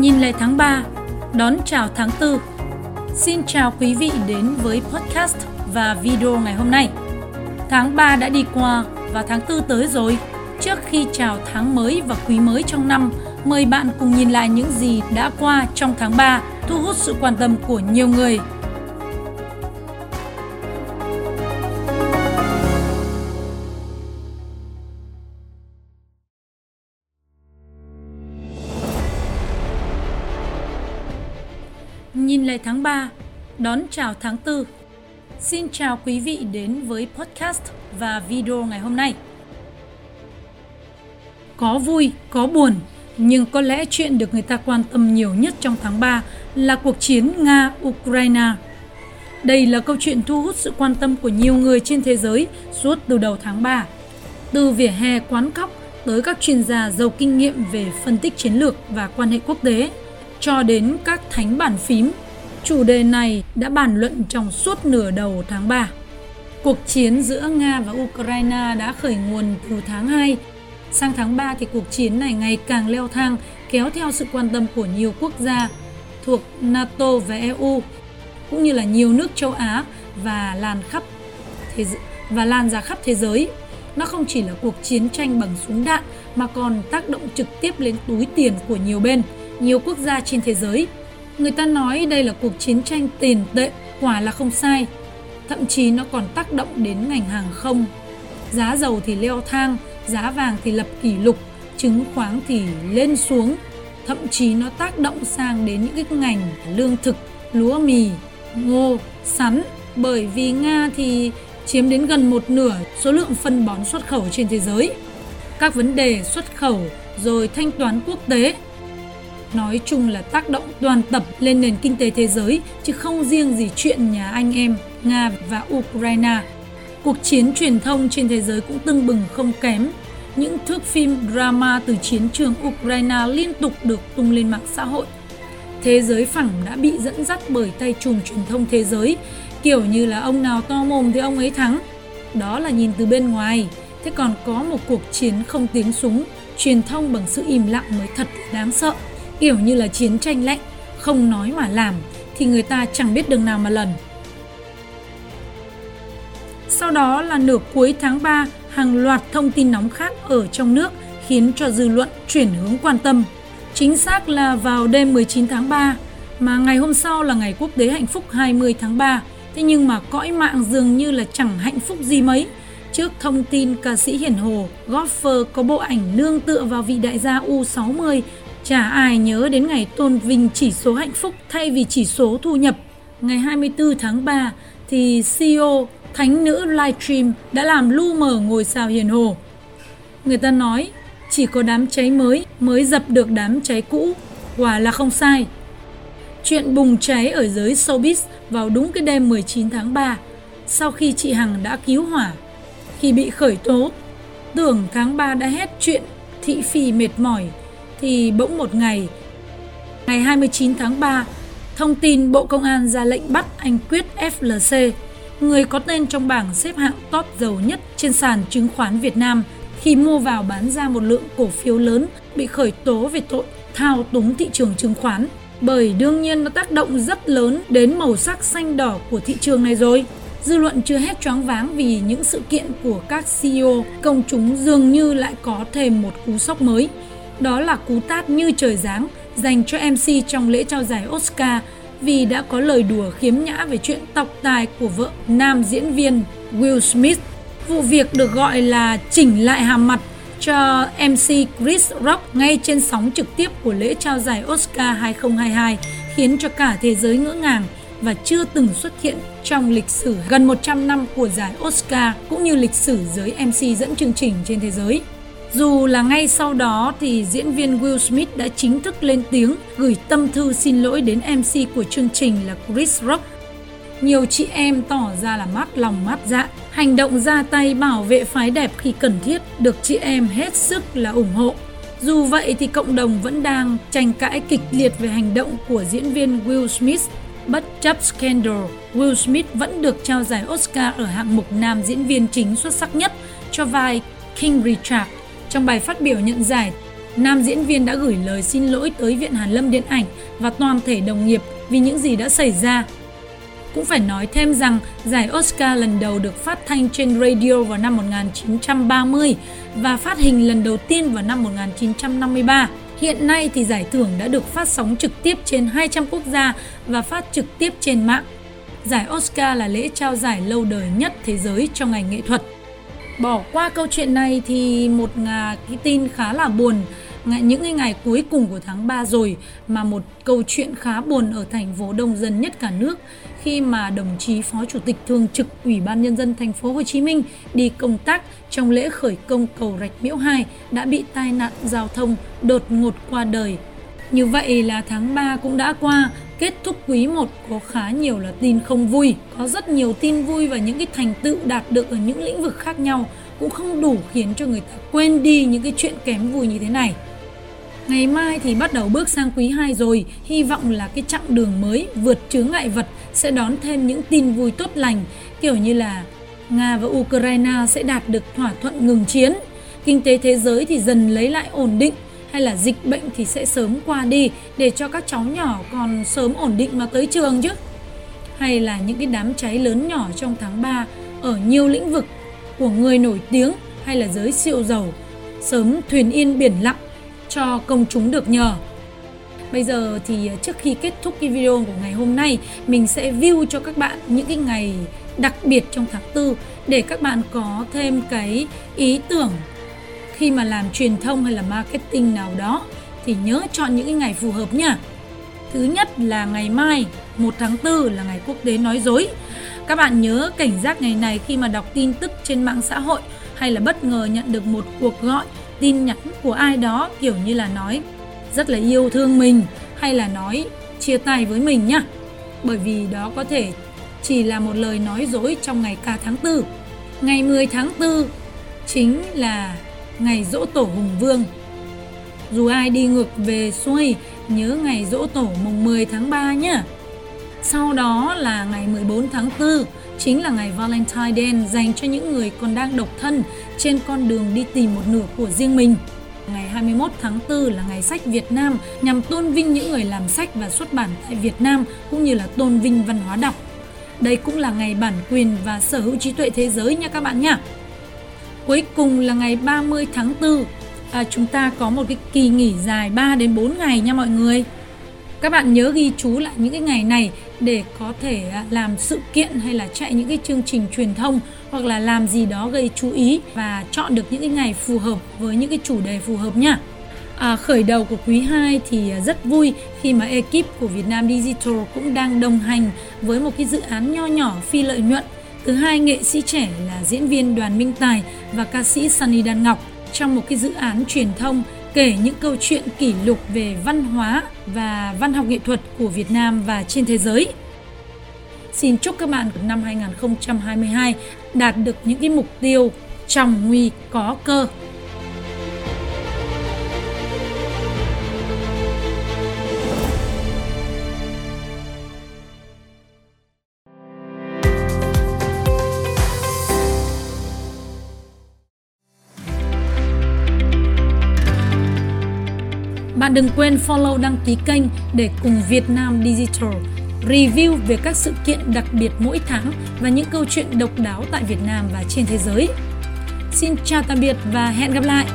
Nhìn lại tháng 3, đón chào tháng 4. Xin chào quý vị đến với podcast và video ngày hôm nay. Tháng 3 đã đi qua và tháng 4 tới rồi. Trước khi chào tháng mới và quý mới trong năm, mời bạn cùng nhìn lại những gì đã qua trong tháng 3 thu hút sự quan tâm của nhiều người Nhìn lại tháng 3, đón chào tháng 4. Xin chào quý vị đến với podcast và video ngày hôm nay. Có vui, có buồn, nhưng có lẽ chuyện được người ta quan tâm nhiều nhất trong tháng 3 là cuộc chiến Nga-Ukraine. Đây là câu chuyện thu hút sự quan tâm của nhiều người trên thế giới suốt từ đầu tháng 3. Từ vỉa hè quán cóc tới các chuyên gia giàu kinh nghiệm về phân tích chiến lược và quan hệ quốc tế – cho đến các thánh bản phím. Chủ đề này đã bàn luận trong suốt nửa đầu tháng 3. Cuộc chiến giữa Nga và Ukraine đã khởi nguồn từ tháng 2. Sang tháng 3 thì cuộc chiến này ngày càng leo thang, kéo theo sự quan tâm của nhiều quốc gia thuộc NATO và EU, cũng như là nhiều nước châu Á và lan khắp thế và lan ra khắp thế giới. Nó không chỉ là cuộc chiến tranh bằng súng đạn mà còn tác động trực tiếp lên túi tiền của nhiều bên nhiều quốc gia trên thế giới. Người ta nói đây là cuộc chiến tranh tiền tệ, quả là không sai. Thậm chí nó còn tác động đến ngành hàng không. Giá dầu thì leo thang, giá vàng thì lập kỷ lục, chứng khoán thì lên xuống. Thậm chí nó tác động sang đến những cái ngành lương thực, lúa mì, ngô, sắn. Bởi vì Nga thì chiếm đến gần một nửa số lượng phân bón xuất khẩu trên thế giới. Các vấn đề xuất khẩu rồi thanh toán quốc tế nói chung là tác động toàn tập lên nền kinh tế thế giới chứ không riêng gì chuyện nhà anh em Nga và Ukraine. Cuộc chiến truyền thông trên thế giới cũng tưng bừng không kém. Những thước phim drama từ chiến trường Ukraine liên tục được tung lên mạng xã hội. Thế giới phẳng đã bị dẫn dắt bởi tay chùm truyền thông thế giới, kiểu như là ông nào to mồm thì ông ấy thắng. Đó là nhìn từ bên ngoài, thế còn có một cuộc chiến không tiếng súng, truyền thông bằng sự im lặng mới thật đáng sợ kiểu như là chiến tranh lạnh, không nói mà làm thì người ta chẳng biết đường nào mà lần. Sau đó là nửa cuối tháng 3, hàng loạt thông tin nóng khác ở trong nước khiến cho dư luận chuyển hướng quan tâm. Chính xác là vào đêm 19 tháng 3, mà ngày hôm sau là ngày quốc tế hạnh phúc 20 tháng 3. Thế nhưng mà cõi mạng dường như là chẳng hạnh phúc gì mấy. Trước thông tin ca sĩ Hiển Hồ, golfer có bộ ảnh nương tựa vào vị đại gia U60 Chả ai nhớ đến ngày tôn vinh chỉ số hạnh phúc thay vì chỉ số thu nhập. Ngày 24 tháng 3 thì CEO Thánh nữ livestream đã làm lu mờ ngôi sao hiền hồ. Người ta nói chỉ có đám cháy mới mới dập được đám cháy cũ, quả là không sai. Chuyện bùng cháy ở giới showbiz vào đúng cái đêm 19 tháng 3 sau khi chị Hằng đã cứu hỏa. Khi bị khởi tố, tưởng tháng 3 đã hết chuyện thị phi mệt mỏi thì bỗng một ngày, ngày 29 tháng 3, thông tin Bộ Công an ra lệnh bắt anh Quyết FLC, người có tên trong bảng xếp hạng top giàu nhất trên sàn chứng khoán Việt Nam khi mua vào bán ra một lượng cổ phiếu lớn bị khởi tố về tội thao túng thị trường chứng khoán. Bởi đương nhiên nó tác động rất lớn đến màu sắc xanh đỏ của thị trường này rồi. Dư luận chưa hết choáng váng vì những sự kiện của các CEO, công chúng dường như lại có thêm một cú sốc mới. Đó là cú tát như trời giáng, dành cho MC trong lễ trao giải Oscar vì đã có lời đùa khiếm nhã về chuyện tọc tài của vợ nam diễn viên Will Smith. Vụ việc được gọi là chỉnh lại hàm mặt cho MC Chris Rock ngay trên sóng trực tiếp của lễ trao giải Oscar 2022 khiến cho cả thế giới ngỡ ngàng và chưa từng xuất hiện trong lịch sử gần 100 năm của giải Oscar cũng như lịch sử giới MC dẫn chương trình trên thế giới. Dù là ngay sau đó thì diễn viên Will Smith đã chính thức lên tiếng gửi tâm thư xin lỗi đến MC của chương trình là Chris Rock. Nhiều chị em tỏ ra là mát lòng mát dạ, hành động ra tay bảo vệ phái đẹp khi cần thiết được chị em hết sức là ủng hộ. Dù vậy thì cộng đồng vẫn đang tranh cãi kịch liệt về hành động của diễn viên Will Smith. Bất chấp scandal, Will Smith vẫn được trao giải Oscar ở hạng mục nam diễn viên chính xuất sắc nhất cho vai King Richard trong bài phát biểu nhận giải, nam diễn viên đã gửi lời xin lỗi tới Viện Hàn Lâm Điện ảnh và toàn thể đồng nghiệp vì những gì đã xảy ra. Cũng phải nói thêm rằng giải Oscar lần đầu được phát thanh trên radio vào năm 1930 và phát hình lần đầu tiên vào năm 1953. Hiện nay thì giải thưởng đã được phát sóng trực tiếp trên 200 quốc gia và phát trực tiếp trên mạng. Giải Oscar là lễ trao giải lâu đời nhất thế giới trong ngành nghệ thuật. Bỏ qua câu chuyện này thì một cái tin khá là buồn những cái ngày cuối cùng của tháng 3 rồi mà một câu chuyện khá buồn ở thành phố đông dân nhất cả nước khi mà đồng chí Phó Chủ tịch Thường trực Ủy ban nhân dân thành phố Hồ Chí Minh đi công tác trong lễ khởi công cầu Rạch Miễu 2 đã bị tai nạn giao thông đột ngột qua đời. Như vậy là tháng 3 cũng đã qua, kết thúc quý 1 có khá nhiều là tin không vui, có rất nhiều tin vui và những cái thành tựu đạt được ở những lĩnh vực khác nhau cũng không đủ khiến cho người ta quên đi những cái chuyện kém vui như thế này. Ngày mai thì bắt đầu bước sang quý 2 rồi, hy vọng là cái chặng đường mới vượt chướng ngại vật sẽ đón thêm những tin vui tốt lành, kiểu như là Nga và Ukraine sẽ đạt được thỏa thuận ngừng chiến, kinh tế thế giới thì dần lấy lại ổn định, hay là dịch bệnh thì sẽ sớm qua đi để cho các cháu nhỏ còn sớm ổn định mà tới trường chứ. Hay là những cái đám cháy lớn nhỏ trong tháng 3 ở nhiều lĩnh vực của người nổi tiếng hay là giới siêu giàu sớm thuyền yên biển lặng cho công chúng được nhờ. Bây giờ thì à, trước khi kết thúc cái video của ngày hôm nay, mình sẽ view cho các bạn những cái ngày đặc biệt trong tháng 4 để các bạn có thêm cái ý tưởng khi mà làm truyền thông hay là marketing nào đó, thì nhớ chọn những cái ngày phù hợp nhá. Thứ nhất là ngày mai 1 tháng 4 là ngày quốc tế nói dối. Các bạn nhớ cảnh giác ngày này khi mà đọc tin tức trên mạng xã hội hay là bất ngờ nhận được một cuộc gọi, tin nhắn của ai đó kiểu như là nói, rất là yêu thương mình hay là nói, chia tay với mình nhá. Bởi vì đó có thể chỉ là một lời nói dối trong ngày ca tháng 4. Ngày 10 tháng 4 chính là ngày dỗ tổ Hùng Vương. Dù ai đi ngược về xuôi, nhớ ngày dỗ tổ mùng 10 tháng 3 nhé. Sau đó là ngày 14 tháng 4, chính là ngày Valentine Day dành cho những người còn đang độc thân trên con đường đi tìm một nửa của riêng mình. Ngày 21 tháng 4 là ngày sách Việt Nam nhằm tôn vinh những người làm sách và xuất bản tại Việt Nam cũng như là tôn vinh văn hóa đọc. Đây cũng là ngày bản quyền và sở hữu trí tuệ thế giới nha các bạn nhé. Cuối cùng là ngày 30 tháng 4, à, chúng ta có một cái kỳ nghỉ dài 3 đến 4 ngày nha mọi người. Các bạn nhớ ghi chú lại những cái ngày này để có thể à, làm sự kiện hay là chạy những cái chương trình truyền thông hoặc là làm gì đó gây chú ý và chọn được những cái ngày phù hợp với những cái chủ đề phù hợp nhá. À, khởi đầu của quý 2 thì à, rất vui khi mà ekip của Việt Nam Digital cũng đang đồng hành với một cái dự án nho nhỏ phi lợi nhuận thứ hai nghệ sĩ trẻ là diễn viên Đoàn Minh Tài và ca sĩ Sunny Đan Ngọc trong một cái dự án truyền thông kể những câu chuyện kỷ lục về văn hóa và văn học nghệ thuật của Việt Nam và trên thế giới. Xin chúc các bạn năm 2022 đạt được những cái mục tiêu trong nguy có cơ. Bạn đừng quên follow, đăng ký kênh để cùng Việt Nam Digital review về các sự kiện đặc biệt mỗi tháng và những câu chuyện độc đáo tại Việt Nam và trên thế giới. Xin chào tạm biệt và hẹn gặp lại!